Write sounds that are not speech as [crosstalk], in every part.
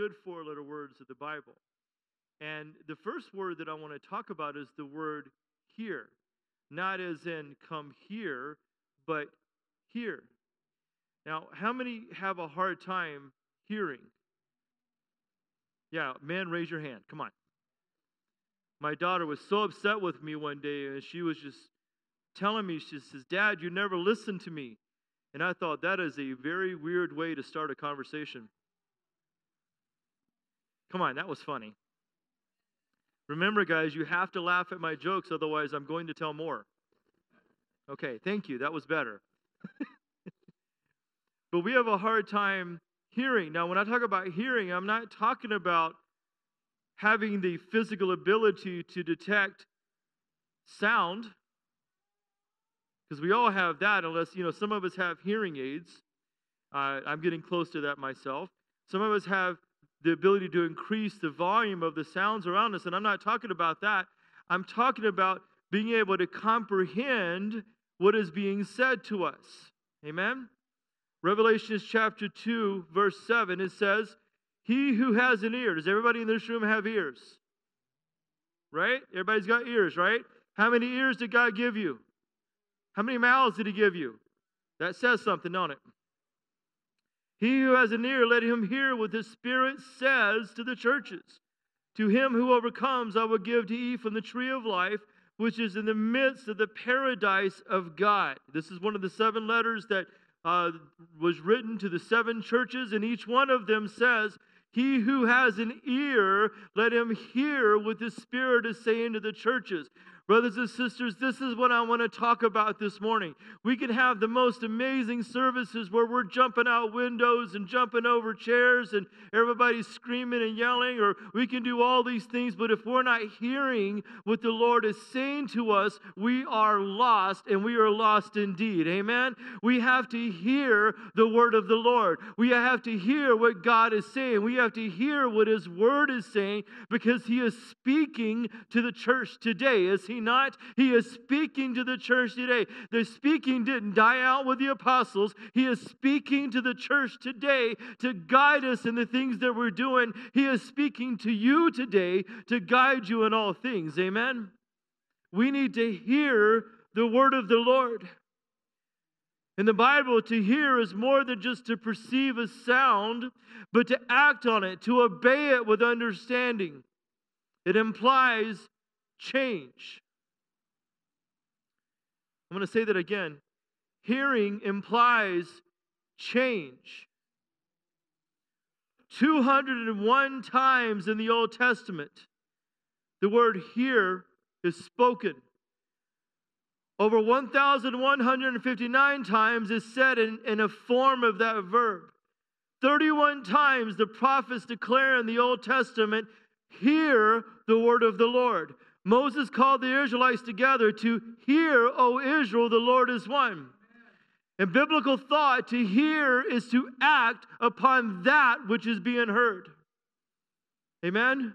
Good four letter words of the Bible. And the first word that I want to talk about is the word here. Not as in come here, but here. Now, how many have a hard time hearing? Yeah, man, raise your hand. Come on. My daughter was so upset with me one day, and she was just telling me, she says, Dad, you never listen to me. And I thought that is a very weird way to start a conversation. Come on, that was funny. Remember, guys, you have to laugh at my jokes, otherwise, I'm going to tell more. Okay, thank you. That was better. [laughs] but we have a hard time hearing. Now, when I talk about hearing, I'm not talking about having the physical ability to detect sound because we all have that unless you know some of us have hearing aids uh, i'm getting close to that myself some of us have the ability to increase the volume of the sounds around us. And i'm not talking about that. I'm talking about being able to comprehend what is being said to us. Amen? Revelations chapter 2 verse 7 it says he who has an ear does everybody in this room have ears? Right? Everybody's got ears right? How many ears did god give you? How many mouths did he give you? That says something on it. He who has an ear, let him hear what the Spirit says to the churches. To him who overcomes, I will give to eat from the tree of life, which is in the midst of the paradise of God. This is one of the seven letters that uh, was written to the seven churches, and each one of them says, He who has an ear, let him hear what the Spirit is saying to the churches. Brothers and sisters, this is what I want to talk about this morning. We can have the most amazing services where we're jumping out windows and jumping over chairs and everybody's screaming and yelling, or we can do all these things, but if we're not hearing what the Lord is saying to us, we are lost and we are lost indeed. Amen? We have to hear the word of the Lord. We have to hear what God is saying. We have to hear what His word is saying because He is speaking to the church today. Is He not? He is speaking to the church today. The speaking didn't die out with the apostles. He is speaking to the church today to guide us in the things that we're doing. He is speaking to you today to guide you in all things. Amen? We need to hear the word of the Lord. In the Bible, to hear is more than just to perceive a sound, but to act on it, to obey it with understanding. It implies change. I'm going to say that again. Hearing implies change. 201 times in the Old Testament, the word hear is spoken. Over 1,159 times is said in, in a form of that verb. 31 times the prophets declare in the Old Testament, hear the word of the Lord. Moses called the Israelites together to hear, O Israel, the Lord is one. In biblical thought, to hear is to act upon that which is being heard. Amen?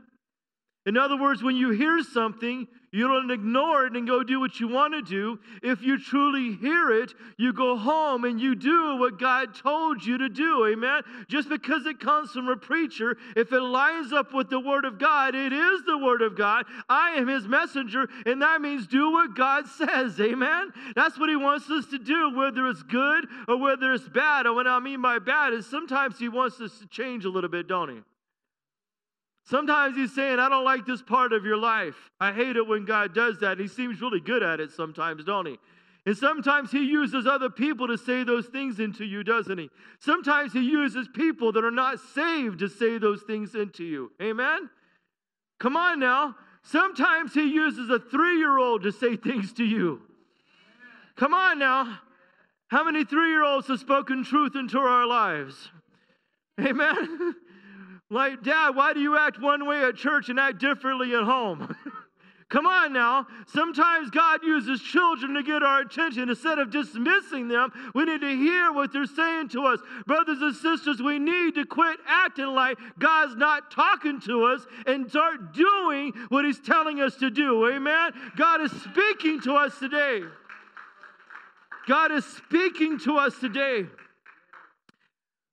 In other words, when you hear something, you don't ignore it and go do what you want to do. If you truly hear it, you go home and you do what God told you to do. Amen. Just because it comes from a preacher, if it lines up with the Word of God, it is the Word of God. I am His messenger, and that means do what God [laughs] says. Amen. That's what He wants us to do, whether it's good or whether it's bad. And what I mean by bad is sometimes He wants us to change a little bit, don't He? Sometimes he's saying, I don't like this part of your life. I hate it when God does that. And He seems really good at it sometimes, don't he? And sometimes he uses other people to say those things into you, doesn't he? Sometimes he uses people that are not saved to say those things into you. Amen? Come on now. Sometimes he uses a three year old to say things to you. Come on now. How many three year olds have spoken truth into our lives? Amen. [laughs] like, Dad, why do you act one way at church and act differently at home? [laughs] Come on now. Sometimes God uses children to get our attention. Instead of dismissing them, we need to hear what they're saying to us. Brothers and sisters, we need to quit acting like God's not talking to us and start doing what He's telling us to do. Amen? God is speaking to us today. God is speaking to us today.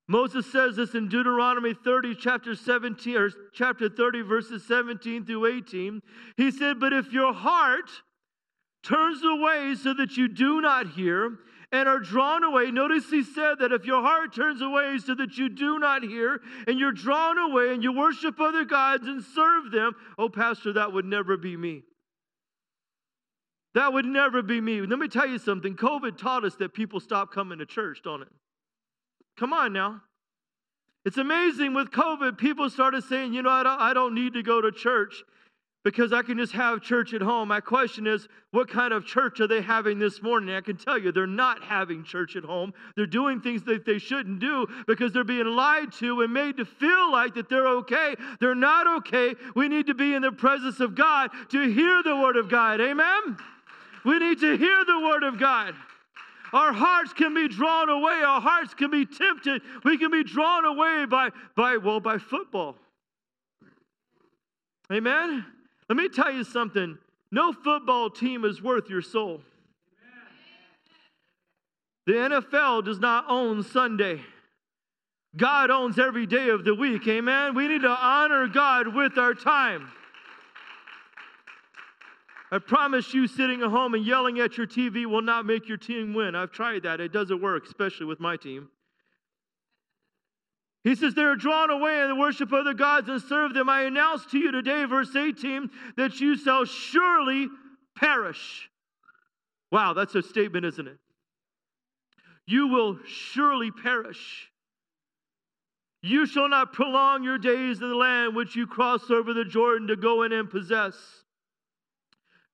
Moses says this in Deuteronomy 30, chapter 17, or chapter 30, verses 17 through 18. He said, But if your heart turns away so that you do not hear and are drawn away, notice he said that if your heart turns away so that you do not hear and you're drawn away and you worship other gods and serve them, oh, Pastor, that would never be me. That would never be me. Let me tell you something. COVID taught us that people stop coming to church, don't it? Come on now. It's amazing with COVID, people started saying, you know, I don't, I don't need to go to church because I can just have church at home. My question is, what kind of church are they having this morning? I can tell you, they're not having church at home. They're doing things that they shouldn't do because they're being lied to and made to feel like that they're okay. They're not okay. We need to be in the presence of God to hear the word of God. Amen? We need to hear the word of God. Our hearts can be drawn away. Our hearts can be tempted. We can be drawn away by, by well, by football. Amen? Let me tell you something. No football team is worth your soul. The NFL does not own Sunday. God owns every day of the week. Amen? We need to honor God with our time. I promise you, sitting at home and yelling at your TV will not make your team win. I've tried that. It doesn't work, especially with my team. He says, They are drawn away in the worship of other gods and serve them. I announce to you today, verse 18, that you shall surely perish. Wow, that's a statement, isn't it? You will surely perish. You shall not prolong your days in the land which you cross over the Jordan to go in and possess.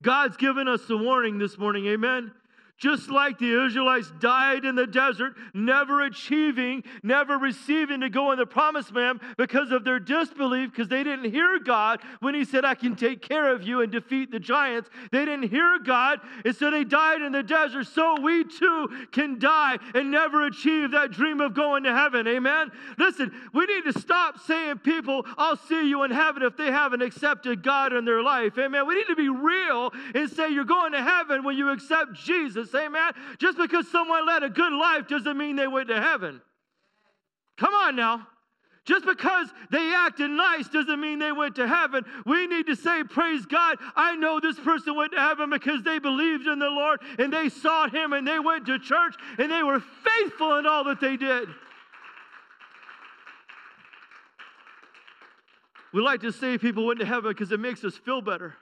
God's given us a warning this morning, amen? Just like the Israelites died in the desert, never achieving, never receiving to go in the promised land because of their disbelief, because they didn't hear God when He said, I can take care of you and defeat the giants. They didn't hear God, and so they died in the desert. So we too can die and never achieve that dream of going to heaven. Amen? Listen, we need to stop saying, people, I'll see you in heaven if they haven't accepted God in their life. Amen? We need to be real and say, You're going to heaven when you accept Jesus. Jesus. Amen. Just because someone led a good life doesn't mean they went to heaven. Come on now. Just because they acted nice doesn't mean they went to heaven. We need to say, Praise God, I know this person went to heaven because they believed in the Lord and they sought Him and they went to church and they were faithful in all that they did. We like to say people went to heaven because it makes us feel better.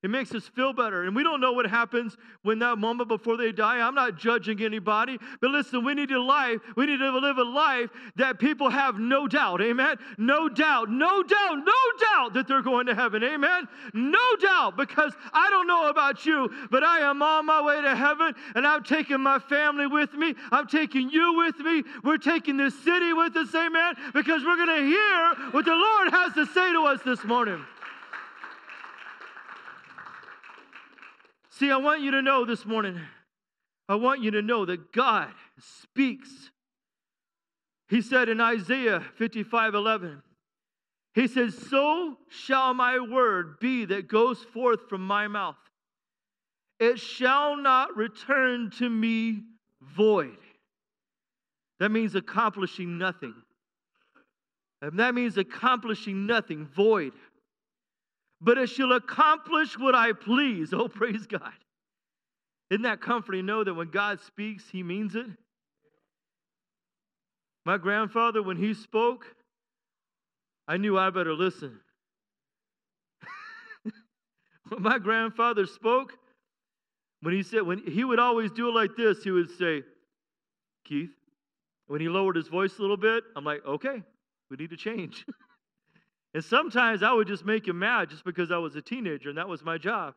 It makes us feel better. And we don't know what happens when that moment before they die. I'm not judging anybody. But listen, we need to life. We need to live a life that people have no doubt. Amen. No doubt, no doubt, no doubt that they're going to heaven. Amen. No doubt. Because I don't know about you, but I am on my way to heaven and I'm taking my family with me. I'm taking you with me. We're taking this city with us. Amen. Because we're going to hear what the Lord has to say to us this morning. See, I want you to know this morning, I want you to know that God speaks. He said in Isaiah 55 11, He says, So shall my word be that goes forth from my mouth. It shall not return to me void. That means accomplishing nothing. And that means accomplishing nothing, void but it shall accomplish what I please. [laughs] Oh, praise God. Isn't that comforting know that when God speaks, he means it? My grandfather, when he spoke, I knew I better listen. [laughs] when my grandfather spoke, when he said, when he would always do it like this, he would say, Keith, when he lowered his voice a little bit, I'm like, okay, we need to change. [laughs] And sometimes I would just make him mad just because I was a teenager and that was my job.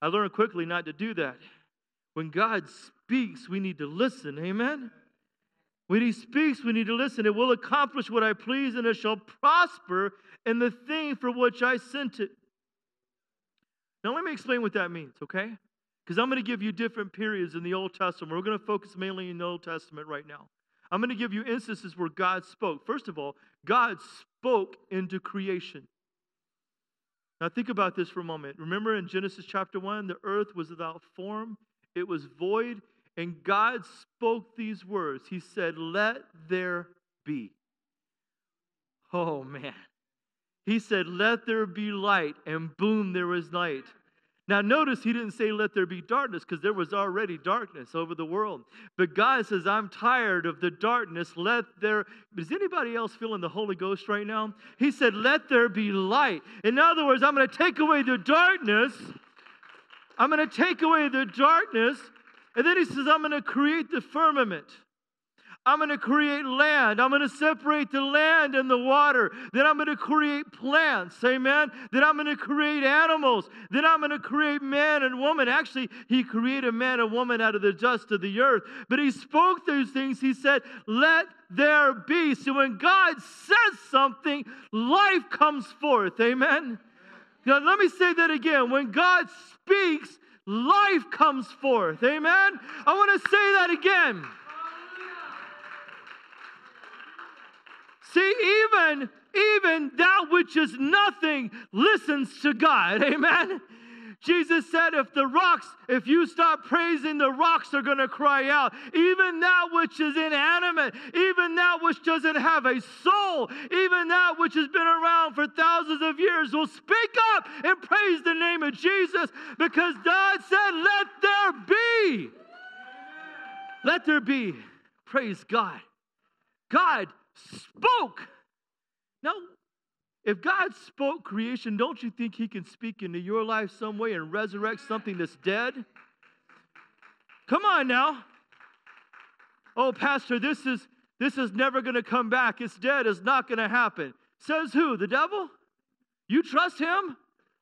I learned quickly not to do that. When God speaks, we need to listen. Amen? When He speaks, we need to listen. It will accomplish what I please, and it shall prosper in the thing for which I sent it. Now, let me explain what that means, okay? Because I'm going to give you different periods in the Old Testament. We're going to focus mainly in the Old Testament right now. I'm going to give you instances where God spoke. First of all, God spoke into creation. Now, think about this for a moment. Remember in Genesis chapter 1, the earth was without form, it was void, and God spoke these words. He said, Let there be. Oh, man. He said, Let there be light, and boom, there was light. Now, notice he didn't say, Let there be darkness, because there was already darkness over the world. But God says, I'm tired of the darkness. Let there. Is anybody else feeling the Holy Ghost right now? He said, Let there be light. In other words, I'm going to take away the darkness. I'm going to take away the darkness. And then he says, I'm going to create the firmament. I'm going to create land. I'm going to separate the land and the water. Then I'm going to create plants. Amen. Then I'm going to create animals. Then I'm going to create man and woman. Actually, he created man and woman out of the dust of the earth. But he spoke those things. He said, Let there be. So when God says something, life comes forth. Amen. Now, let me say that again. When God speaks, life comes forth. Amen. I want to say that again. See, even even that which is nothing listens to God. [laughs] Amen. Jesus said, if the rocks, if you stop praising, the rocks are going to cry out. Even that which is inanimate, even that which doesn't have a soul, even that which has been around for thousands of years will speak up and praise the name of Jesus because God said, let there be. Let there be. Praise God. God spoke. Now, if God spoke creation, don't you think He can speak into your life some way and resurrect something that's dead? Come on now. Oh, Pastor, this is this is never to come back. It's dead. It's not to happen. Says who? The devil? You trust him?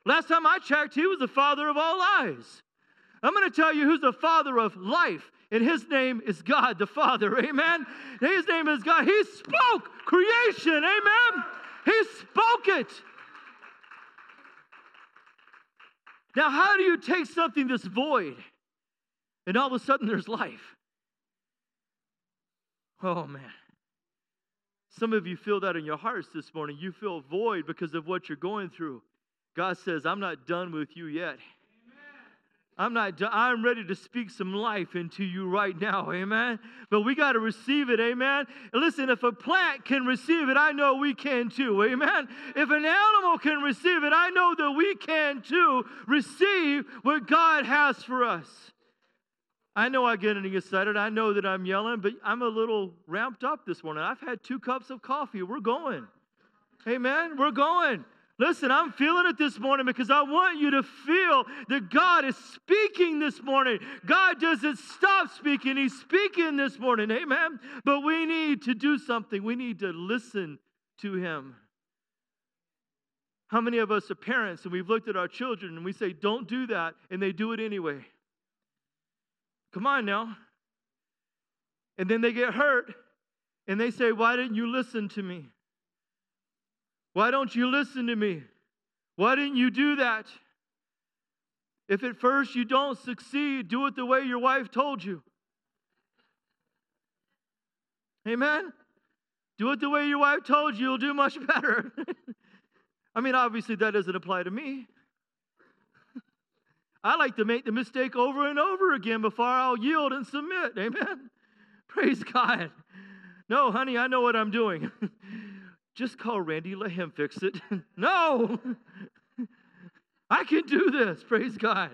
Last time I checked, he was the father of all lies. I'm going to tell you who's the father of life and his name is God the Father. Amen. His name is God. He spoke creation. Amen. He spoke it. Now, how do you take something that's void and all of a sudden there's life? Oh, man. Some of you feel that in your hearts this morning. You feel void because of what you're going through. God says, I'm not done with you yet. I'm not I'm ready to speak some life into you right now, amen. But we got to receive it, amen. Listen, if a plant can receive it, I know we can too, amen. If an animal can receive it, I know that we can too receive what God has for us. I know I get getting excited. I know that I'm yelling, but I'm a little ramped up this morning. I've had two cups of coffee. We're going. Amen. We're going. Listen, I'm feeling it this morning because I want you to feel that God is speaking this morning. God doesn't stop speaking, He's speaking this morning. Amen. But we need to do something, we need to listen to Him. How many of us are parents and we've looked at our children and we say, don't do that, and they do it anyway? Come on now. And then they get hurt and they say, Why didn't you listen to me? Why don't you listen to me? Why didn't you do that? If at first you don't succeed, do it the way your wife told you. Amen? Do it the way your wife told you, you'll do much [laughs] better. I mean, obviously, that doesn't apply to me. I like to make the mistake over and over again before I'll yield and submit. Amen? [laughs] Praise God. No, honey, I know what I'm doing. [laughs] just call Randy, let him fix it. [laughs] no, [laughs] I can do this. Praise God.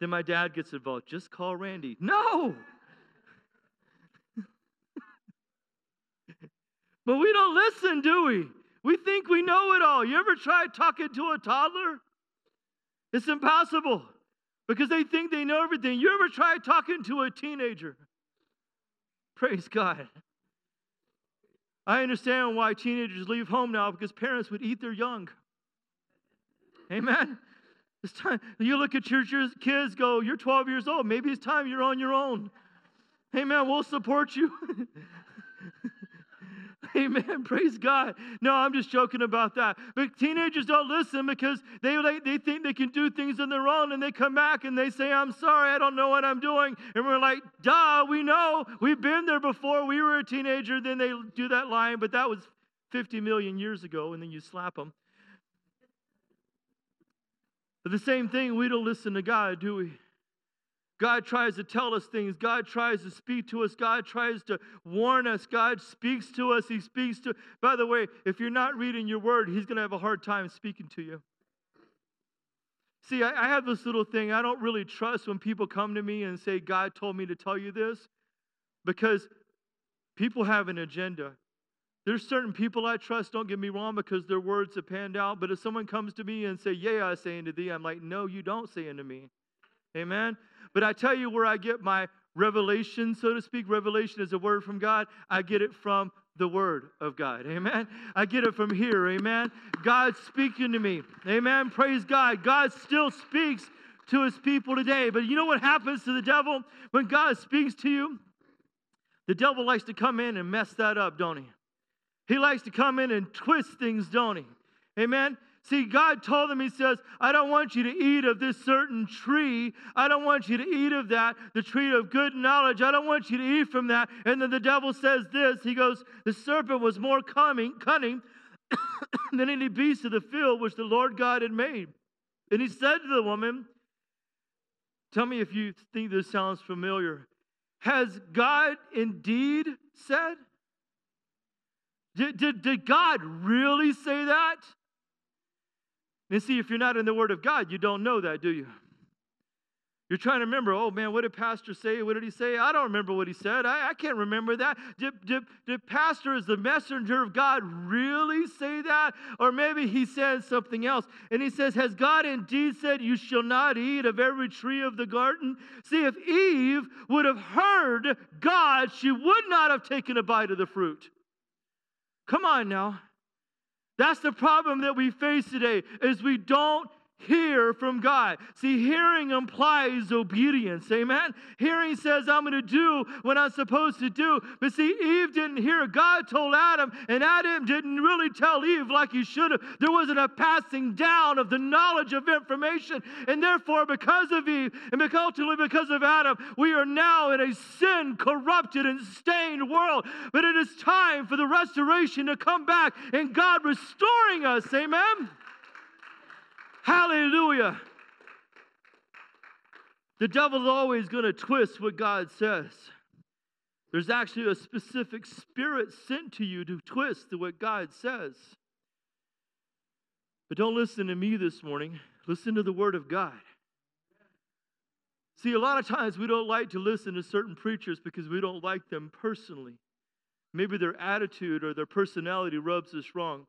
Then my dad gets involved. Just call Randy. No. [laughs] but we don't listen, do we? We think we know it all. You ever tried talking to a toddler? It's impossible because they think they know everything. You ever tried talking to a teenager? Praise God. I understand why teenagers leave home now because parents would eat their young. Amen. It's time. You look at your kids, go, You're 12 years old. Maybe it's time you're on your own. Man, we'll support you. [laughs] Amen. [laughs] Praise God. No, I'm just joking about that. But teenagers don't listen because they, they think they can do things on their own and they come back and they say, I'm sorry, I don't know what I'm doing. And we're like, duh, we know. We've been there before. We were a teenager. Then they do that line, but that was 50 million years ago, and then you slap them. But the same thing, we don't listen to God, do we? God tries to tell us things. God tries to speak to us. God tries to warn us. God speaks to us. He speaks to. By the way, if you're not reading your word, He's going to have a hard time speaking to you. See, I, I have this little thing. I don't really trust when people come to me and say, God told me to tell you this, because people have an agenda. There's certain people I trust, don't get me wrong, because their words have panned out. But if someone comes to me and say, Yeah, I say unto thee, I'm like, No, you don't say unto me. Amen. But I tell you where I get my revelation, so to speak. Revelation is a word from God. I get it from the word of God. Amen. I get it from here. Amen. God's speaking to me. Amen. Praise God. God still speaks to his people today. But you know what happens to the devil when God speaks to you? The devil likes to come in and mess that up, don't he? He likes to come in and twist things, don't he? Amen. See, God told them, He says, I don't want you to eat of this certain tree. I don't want you to eat of that, the tree of good knowledge. I don't want you to eat from that. And then the devil says this He goes, The serpent was more cunning, cunning [coughs] than any beast of the field which the Lord God had made. And he said to the woman, Tell me if you think this sounds familiar. Has God indeed said? Did, did, did God really say that? And see, if you're not in the Word of God, you don't know that, do you? You're trying to remember, oh man, what did Pastor say? What did he say? I don't remember what he said. I, I can't remember that. Did, did, did Pastor, as the messenger of God, really say that? Or maybe he said something else. And he says, Has God indeed said, You shall not eat of every tree of the garden? See, if Eve would have heard God, she would not have taken a bite of the fruit. Come on now. That's the problem that we face today is we don't hear from God. See, hearing implies obedience. Amen. Hearing says, I'm going to do what I'm supposed to do. But see, Eve didn't hear. God told Adam, and Adam didn't really tell Eve like he should have. There wasn't a passing down of the knowledge of information. And therefore, because of Eve, and ultimately because of Adam, we are now in a sin corrupted and stained world. But it is time for the restoration to come back and God restoring us. Amen. Hallelujah. The devil's always going to twist what God says. There's actually a specific spirit sent to you to twist what God says. But don't listen to me this morning. Listen to the Word of God. See, a lot of times we don't like to listen to certain preachers because we don't like them personally. Maybe their attitude or their personality rubs us wrong.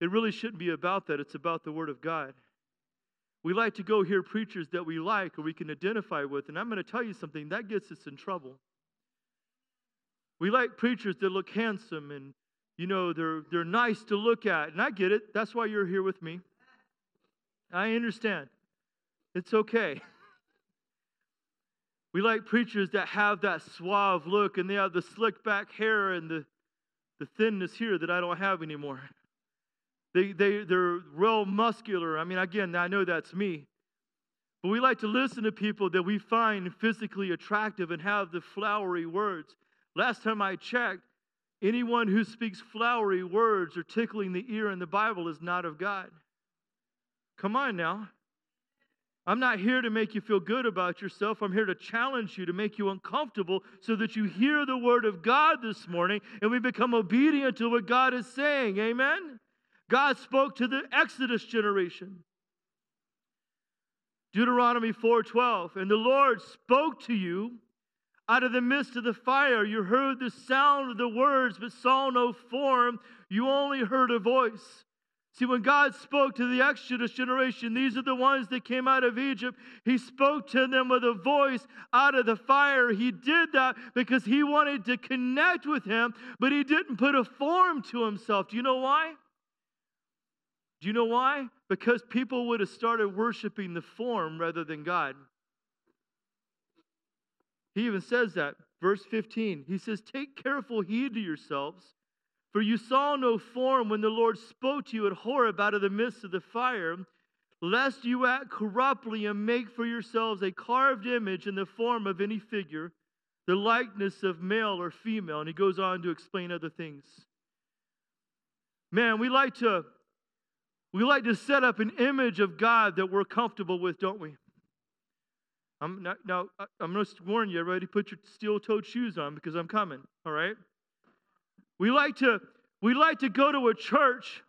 It really shouldn't be about that, it's about the Word of God. We like to go hear preachers that we like or we can identify with, and I'm going to tell you something that gets us in trouble. We like preachers that look handsome and you know they're they're nice to look at, and I get it. That's why you're here with me. I understand. It's okay. [laughs] We like preachers that have that suave look and they have the slick back hair and the, the thinness here that I don't have anymore. They, they, they're real muscular. I mean, again, I know that's me. But we like to listen to people that we find physically attractive and have the flowery words. Last time I checked, anyone who speaks flowery words or tickling the ear in the Bible is not of God. Come on now. I'm not here to make you feel good about yourself. I'm here to challenge you, to make you uncomfortable so that you hear the word of God this morning and we become obedient to what God is saying. Amen? God spoke to the Exodus generation. Deuteronomy 4:12 and the Lord spoke to you out of the midst of the fire you heard the sound of the words but saw no form you only heard a voice See, when God spoke to the Exodus generation, these are the ones that came out of Egypt. He spoke to them with a voice out of the fire. He did that because he wanted to connect with him, but he didn't put a form to himself. Do you know why? Do you know why? Because people would have started worshiping the form rather than God. He even says that. Verse 15, he says, Take careful heed to yourselves, for you saw no form when the Lord spoke to you at Horeb out of the midst of the fire, lest you act corruptly and make for yourselves a carved image in the form of any figure, the likeness of male or female. And he goes on to explain other things. Man, we like to we like to set up an image of God that we're comfortable with, don't we? I'm not, now, I'm going to warn you, everybody, put your steel-toed shoes on because I'm coming, all right? We like to, we like to go to a church,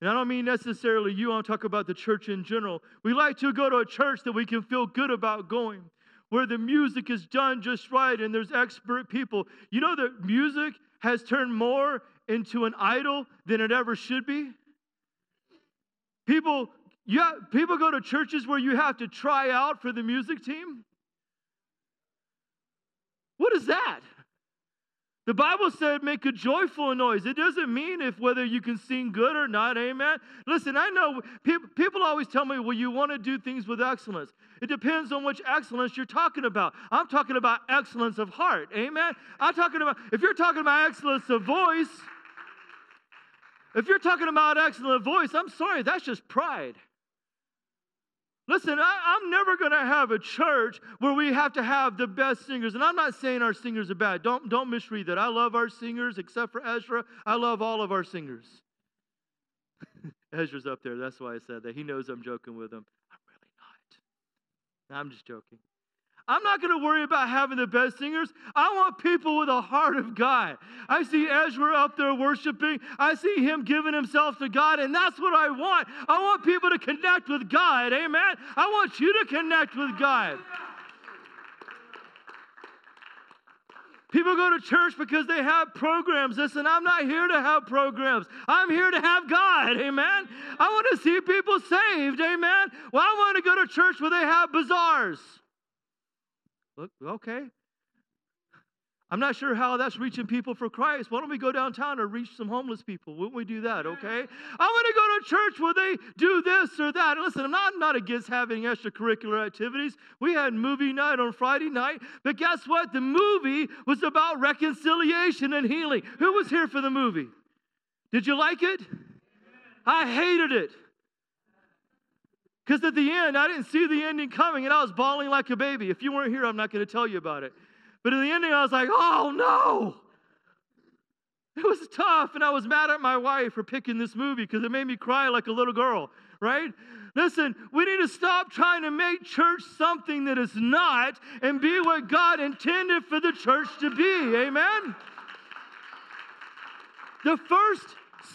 and I don't mean necessarily you, I'm talking about the church in general. We like to go to a church that we can feel good about going, where the music is done just right and there's expert people. You know that music has turned more into an idol than it ever should be? People, yeah, people go to churches where you have to try out for the music team. What is that? The Bible said make a joyful noise. It doesn't mean if whether you can sing good or not. Amen. Listen, I know people, people always tell me, well, you want to do things with excellence. It depends on which excellence you're talking about. I'm talking about excellence of heart. Amen. I'm talking about, if you're talking about excellence of voice, if you're talking about excellent voice, I'm sorry, that's just pride. Listen, I, am never going to have a church where we have to have the best singers. And I'm not saying our singers are bad. Don't, don't misread that. I love our singers, except for Ezra. I love all of our singers. [laughs] Ezra's up there. That's why I said that. He knows I'm joking with him. I'm really not. I'm just joking. I'm not going to worry about having the best singers. I want people with a heart of God. I see Ezra up there worshiping. I see him giving himself to God, and that's what I want. I want people to connect with God. Amen. I want you to connect with God. People go to church because they have programs. Listen, I'm not here to have programs. I'm here to have God. Amen. I want to see people saved. Amen. Well, I want to go to church where they have bazaars. Look, okay. I'm not sure how that's reaching people for Christ. Why don't we go downtown and reach some homeless people? Wouldn't we do that, okay? I want to go to a church where they do this or that. And listen, I'm not, I'm not against having extracurricular activities. We had movie night on Friday night, but guess what? The movie was about reconciliation and healing. Who was here for the movie? Did you like it? I hated it. Because at the end, I didn't see the ending coming and I was bawling like a baby. If you weren't here, I'm not going to tell you about it. But in the ending, I was like, oh no. It was tough, and I was mad at my wife for picking this movie because it made me cry like a little girl, right? Listen, we need to stop trying to make church something that is not and be what God intended for the church to be. Amen? The first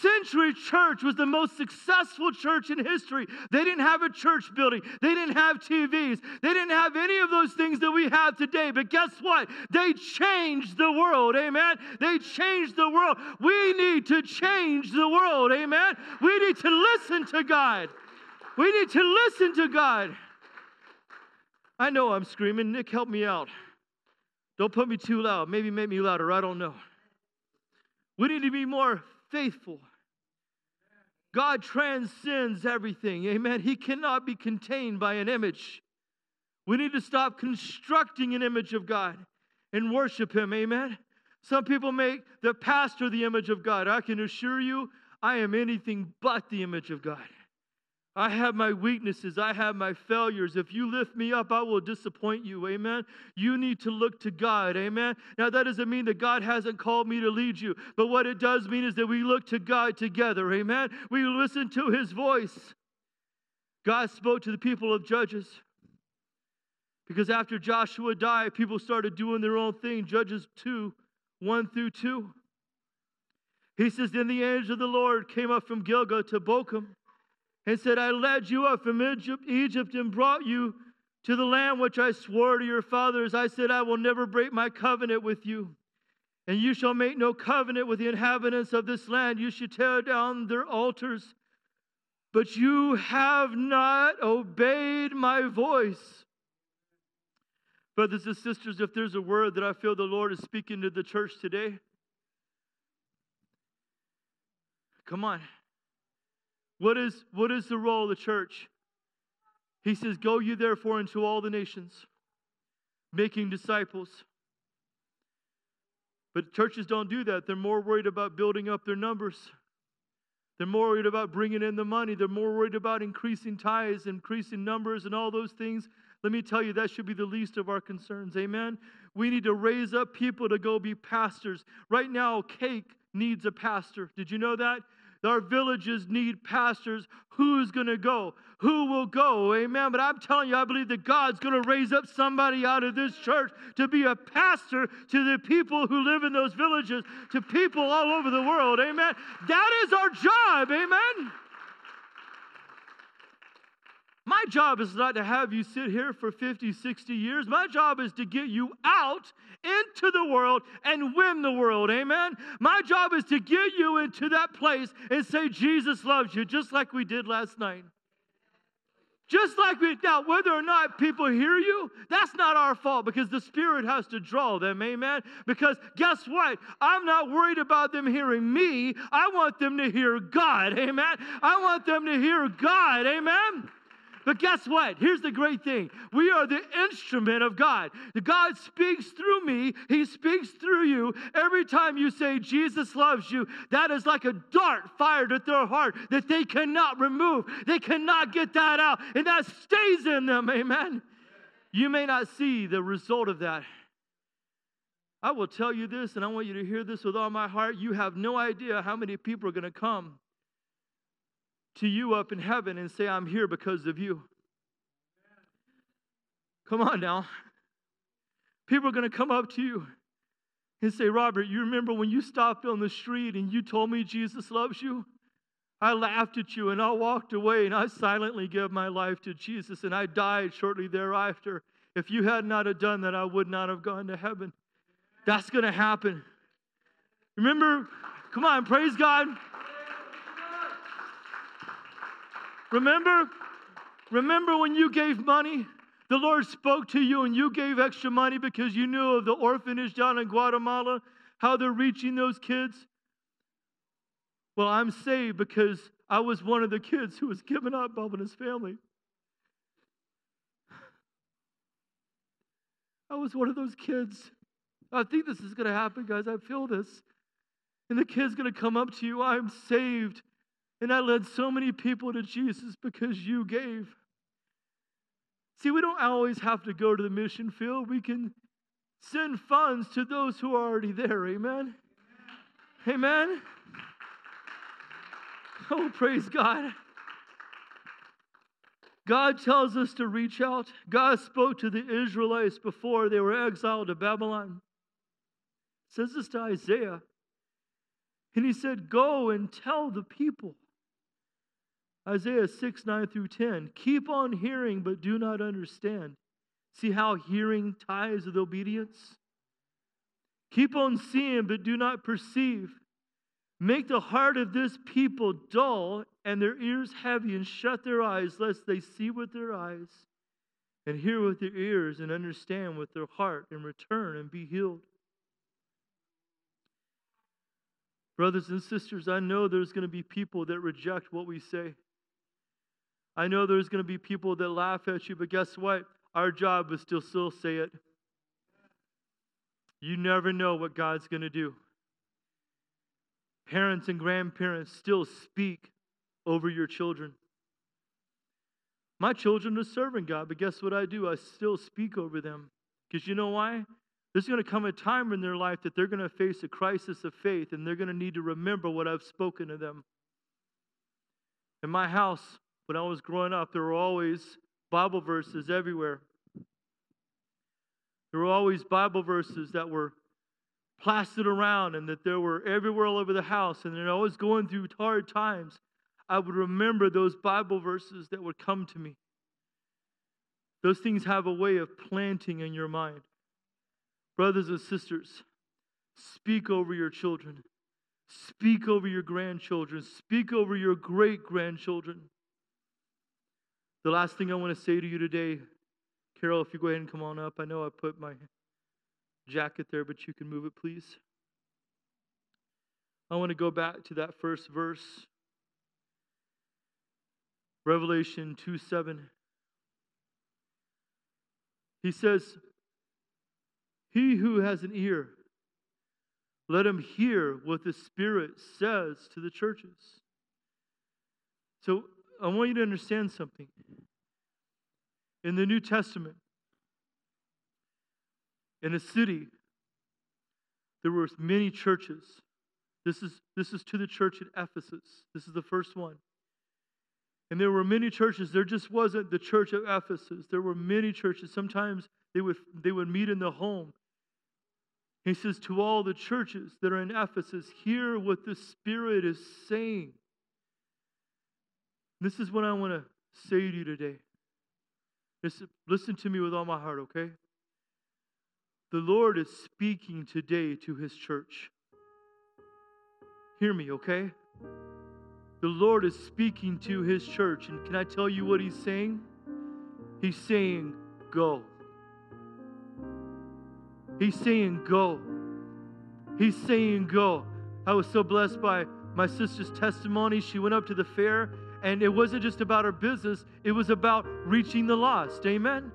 century church was the most successful church in history. They didn't have a church building, they didn't have TVs, they didn't have any of those things that we have today. But guess what? They changed the world. Amen. They changed the world. We need to change the world. Amen. We need to listen to God. We need to listen to God. I know I'm screaming. Nick, help me out. Don't put me too loud. Maybe make me louder. I don't know. We need to be more faithful. God transcends everything. Amen. He cannot be contained by an image. We need to stop constructing an image of God and worship Him. Amen. Some people make the pastor the image of God. I can assure you, I am anything but the image of God. I have my weaknesses. I have my failures. If you lift me up, I will disappoint you. Amen. You need to look to God. Amen. Now, that doesn't mean that God hasn't called me to lead you, but what it does mean is that we look to God together. Amen. We listen to his voice. God spoke to the people of Judges because after Joshua died, people started doing their own thing. Judges 2 1 through 2. He says, Then the angel of the Lord came up from Gilgal to Bochim and said, I led you up from Egypt, and brought you to the land which I swore to your fathers. I said, I will never break my covenant with you. And you shall make no covenant with the inhabitants of this land. You should tear down their altars. But you have not obeyed my voice. Brothers and sisters, if there's a word that I feel the Lord is speaking to the church today, come on. What is, what is the role of the church? He says, Go you therefore into all the nations, making disciples. But churches don't do that. They're more worried about building up their numbers. They're more worried about bringing in the money. They're more worried about increasing tithes, increasing numbers, and all those things. Let me tell you, that should be the least of our concerns. Amen. We need to raise up people to go be pastors. Right now, Kake needs a pastor. Did you know that? Our villages need pastors. Who's going to go? Who will go? Amen. But I'm telling you, I believe that God's going to raise up somebody out of this church to be a pastor to the people who live in those villages, to people all over the world. Amen. That is our job. Amen. My job is not to have you sit here for 50, 60 years. My job is to get you out into the world and win the world. Amen. My job is to get you into that place and say, Jesus loves you, just like we did last night. Just like we, now, whether or not people hear you, that's not our fault because the Spirit has to draw them, amen? Because guess what? I'm not worried about them hearing me. I want them to hear God, amen? I want them to hear God, amen? But guess what? Here's the great thing we are the instrument of God. God speaks through me, He speaks through you. Every time you say Jesus loves you, that is like a dart fired at their heart that they cannot remove. They cannot get that out, and that stays in them. Amen. You may not see the result of that. I will tell you this, and I want you to hear this with all my heart. You have no idea how many people are going to come to you up in heaven and say, I'm here because of you. Come on now. People are going to come up to you and say, Robert, you remember when you stopped on the street and you told me Jesus loves you? I laughed at you and I walked away and I silently gave my life to Jesus and I died shortly thereafter. If you had not have done that, I would not have gone to heaven. That's going to happen. Remember, come on, praise God. Remember? Remember when you gave money? The Lord spoke to you and you gave extra money because you knew of the orphanage down in Guatemala, how they're reaching those kids. Well, I'm saved because I was one of the kids who was given up, Bob and his family. I was one of those kids. I think this is going to happen, guys. I feel this. And the kid's going to come up to you. I'm saved. And I led so many people to Jesus because you gave. See, we don't always have to go to the mission field. We can send funds to those who are already there. Amen. Amen. Oh, praise God. God tells us to reach out. God spoke to the Israelites before they were exiled to Babylon. It says this to Isaiah. And he said, Go and tell the people. Isaiah 6, 9 through 10. Keep on hearing, but do not understand. See how hearing ties with obedience? Keep on seeing, but do not perceive. Make the heart of this people dull and their ears heavy, and shut their eyes, lest they see with their eyes, and hear with their ears, and understand with their heart, and return and be healed. Brothers and sisters, I know there's going to be people that reject what we say. I know there's going to be people that laugh at you, but guess what? Our job is to still say it. You never know what God's going to do. Parents and grandparents still speak over your children. My children are serving God, but guess what I do? I still speak over them. Because you know why? There's going to come a time in their life that they're going to face a crisis of faith and they're going to need to remember what I've spoken to them. In my house, when I was growing up, there were always Bible verses everywhere. There were always Bible verses that were plastered around and that there were everywhere all over the house. And then I was going through hard times. I would remember those Bible verses that would come to me. Those things have a way of planting in your mind. Brothers and sisters, speak over your children. Speak over your grandchildren. Speak over your great grandchildren. The last thing I want to say to you today, Carol, if you go ahead and come on up. I know I put my jacket there, but you can move it, please. I want to go back to that first verse. Revelation 2 7. He says, He who has an ear, let him hear what the Spirit says to the churches. So I want you to understand something. In the New Testament, in a city, there were many churches. This is, this is to the church at Ephesus. This is the first one. And there were many churches. There just wasn't the church of Ephesus. There were many churches. Sometimes they would, they would meet in the home. He says, To all the churches that are in Ephesus, hear what the Spirit is saying. This is what I want to say to you today. Listen, listen to me with all my heart, okay? The Lord is speaking today to his church. Hear me, okay? The Lord is speaking to his church. And can I tell you what he's saying? He's saying, Go. He's saying, Go. He's saying, Go. I was so blessed by my sister's testimony. She went up to the fair, and it wasn't just about her business, it was about reaching the lost. Amen?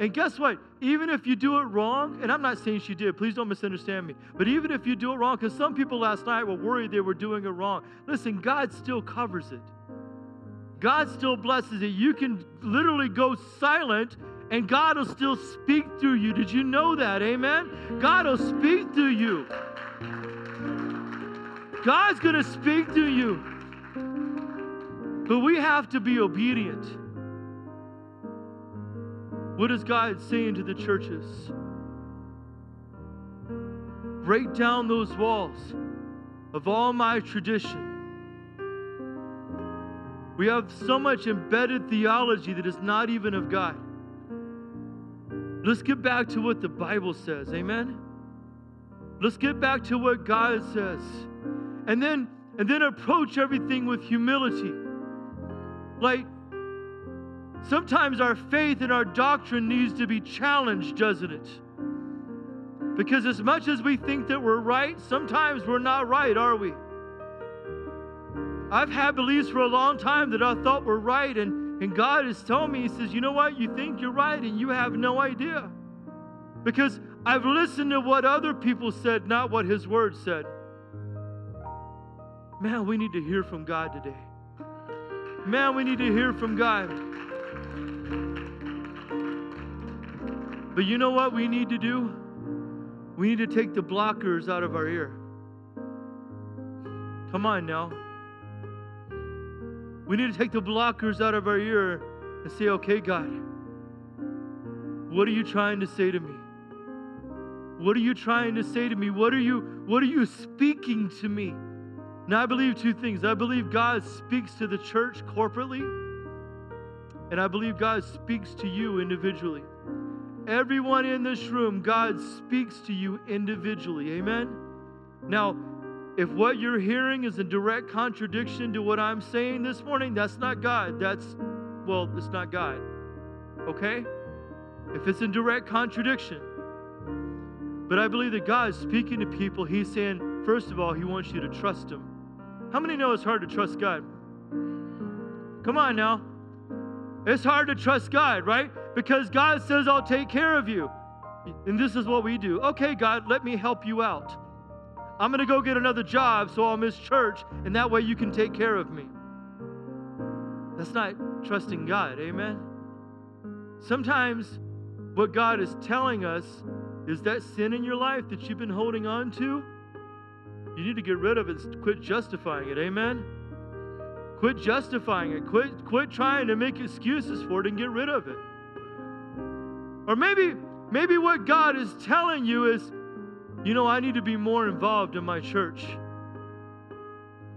And guess what? Even if you do it wrong, and I'm not saying she did, please don't misunderstand me, but even if you do it wrong, because some people last night were worried they were doing it wrong, listen, God still covers it. God still blesses it. You can literally go silent and God will still speak through you. Did you know that? Amen? God will speak through you. God's going to speak through you. But we have to be obedient. What is God saying to the churches? Break down those walls of all my tradition. We have so much embedded theology that is not even of God. Let's get back to what the Bible says. Amen. Let's get back to what God says. And then and then approach everything with humility. Like Sometimes our faith and our doctrine needs to be challenged, doesn't it? Because as much as we think that we're right, sometimes we're not right, are we? I've had beliefs for a long time that I thought were right, and, and God has told me, He says, You know what? You think you're right, and you have no idea. Because I've listened to what other people said, not what His Word said. Man, we need to hear from God today. Man, we need to hear from God. But you know what we need to do? We need to take the blockers out of our ear. Come on now. We need to take the blockers out of our ear and say, okay, God, what are you trying to say to me? What are you trying to say to me? What are you what are you speaking to me? Now I believe two things. I believe God speaks to the church corporately, and I believe God speaks to you individually. Everyone in this room, God speaks to you individually. Amen? Now, if what you're hearing is a direct contradiction to what I'm saying this morning, that's not God. That's, well, it's not God. Okay? If it's in direct contradiction. But I believe that God is speaking to people. He's saying, first of all, He wants you to trust Him. How many know it's hard to trust God? Come on now. It's hard to trust God, right? Because God says, I'll take care of you. And this is what we do. Okay, God, let me help you out. I'm going to go get another job so I'll miss church, and that way you can take care of me. That's not trusting God. Amen? Sometimes what God is telling us is that sin in your life that you've been holding on to, you need to get rid of it and quit justifying it. Amen? Quit justifying it. Quit, quit trying to make excuses for it and get rid of it. Or maybe, maybe what God is telling you is, you know, I need to be more involved in my church.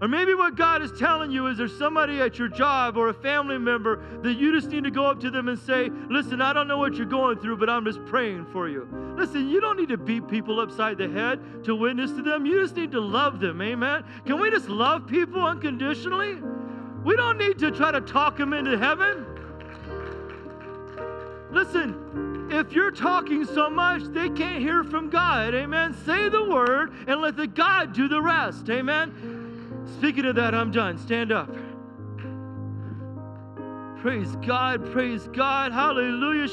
Or maybe what God is telling you is there's somebody at your job or a family member that you just need to go up to them and say, Listen, I don't know what you're going through, but I'm just praying for you. Listen, you don't need to beat people upside the head to witness to them. You just need to love them. Amen. Can we just love people unconditionally? We don't need to try to talk them into heaven. Listen, if you're talking so much, they can't hear from God. Amen. Say the word and let the God do the rest. Amen. Speaking of that, I'm done. Stand up. Praise God, praise God. Hallelujah.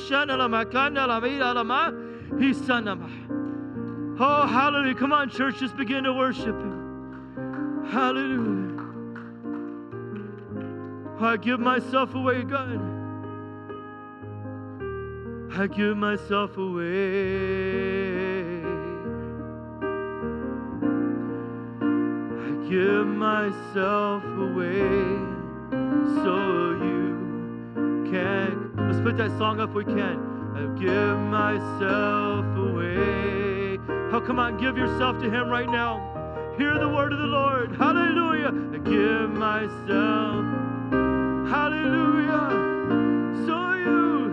Oh, hallelujah. Come on, church, just begin to worship Him. Hallelujah. I give myself away, God. I give myself away. Give myself away so you can. Let's put that song up we can. I give myself away. Oh, come on, give yourself to Him right now. Hear the word of the Lord. Hallelujah. I give myself. Hallelujah. So you.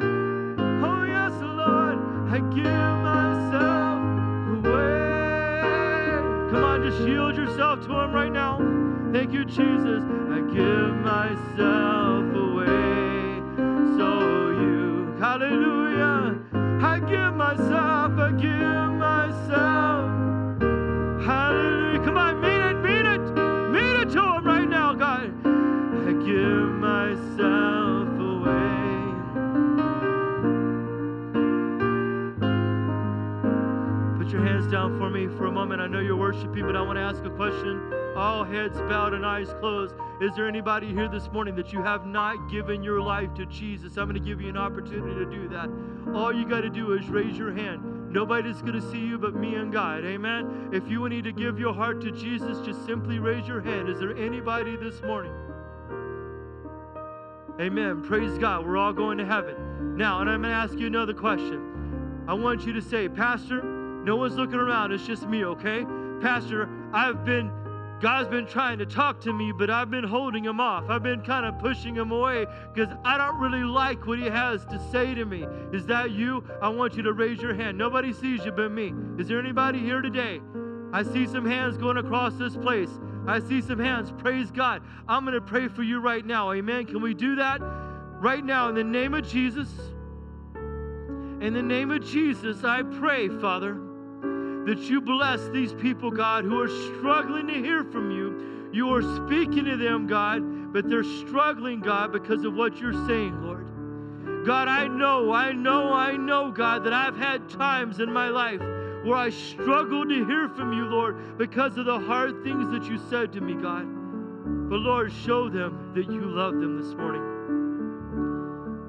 Oh, yes, Lord. I give just yield yourself to Him right now. Thank you, Jesus. I give myself away. So you. Hallelujah. I give myself. I give myself. Put your hands down for me for a moment. I know you're worshiping, but I want to ask a question. All heads bowed and eyes closed. Is there anybody here this morning that you have not given your life to Jesus? I'm going to give you an opportunity to do that. All you got to do is raise your hand. Nobody's going to see you but me and God. Amen. If you need to give your heart to Jesus, just simply raise your hand. Is there anybody this morning? Amen. Praise God. We're all going to heaven. Now, and I'm going to ask you another question. I want you to say, Pastor, no one's looking around. It's just me, okay? Pastor, I've been, God's been trying to talk to me, but I've been holding him off. I've been kind of pushing him away because I don't really like what he has to say to me. Is that you? I want you to raise your hand. Nobody sees you but me. Is there anybody here today? I see some hands going across this place. I see some hands. Praise God. I'm going to pray for you right now. Amen. Can we do that right now in the name of Jesus? In the name of Jesus, I pray, Father, that you bless these people, God, who are struggling to hear from you. You are speaking to them, God, but they're struggling, God, because of what you're saying, Lord. God, I know, I know, I know, God, that I've had times in my life where I struggled to hear from you, Lord, because of the hard things that you said to me, God. But Lord, show them that you love them this morning.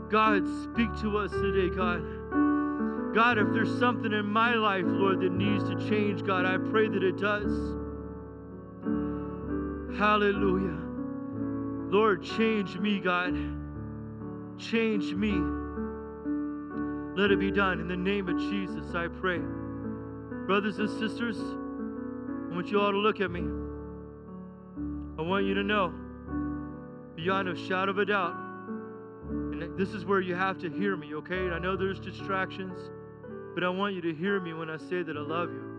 God, speak to us today, God. God, if there's something in my life, Lord, that needs to change, God, I pray that it does. Hallelujah. Lord, change me, God. Change me. Let it be done. In the name of Jesus, I pray. Brothers and sisters, I want you all to look at me. I want you to know, beyond a shadow of a doubt, and this is where you have to hear me, okay? I know there's distractions, but I want you to hear me when I say that I love you.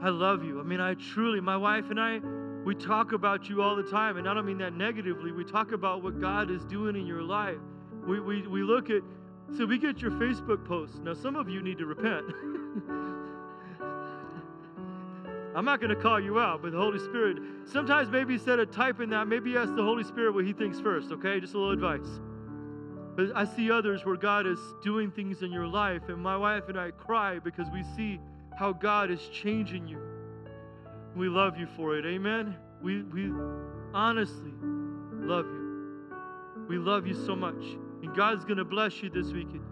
I love you. I mean, I truly, my wife and I, we talk about you all the time, and I don't mean that negatively. We talk about what God is doing in your life. We, we, we look at, so we get your Facebook posts. Now, some of you need to repent. [laughs] I'm not going to call you out, but the Holy Spirit, sometimes maybe instead of typing that, maybe ask the Holy Spirit what He thinks first, okay? Just a little advice. But I see others where God is doing things in your life, and my wife and I cry because we see how God is changing you. We love you for it. Amen. We, we honestly love you. We love you so much. And God's going to bless you this weekend.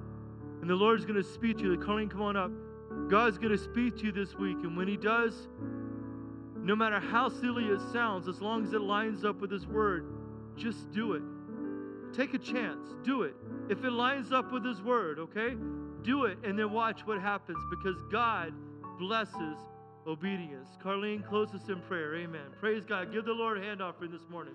And the Lord's going to speak to you. Colleen, come on up. God's going to speak to you this week. And when He does, no matter how silly it sounds, as long as it lines up with His Word, just do it. Take a chance. Do it. If it lines up with His Word, okay? Do it and then watch what happens because God blesses obedience. Carlene, close us in prayer. Amen. Praise God. Give the Lord a hand offering this morning.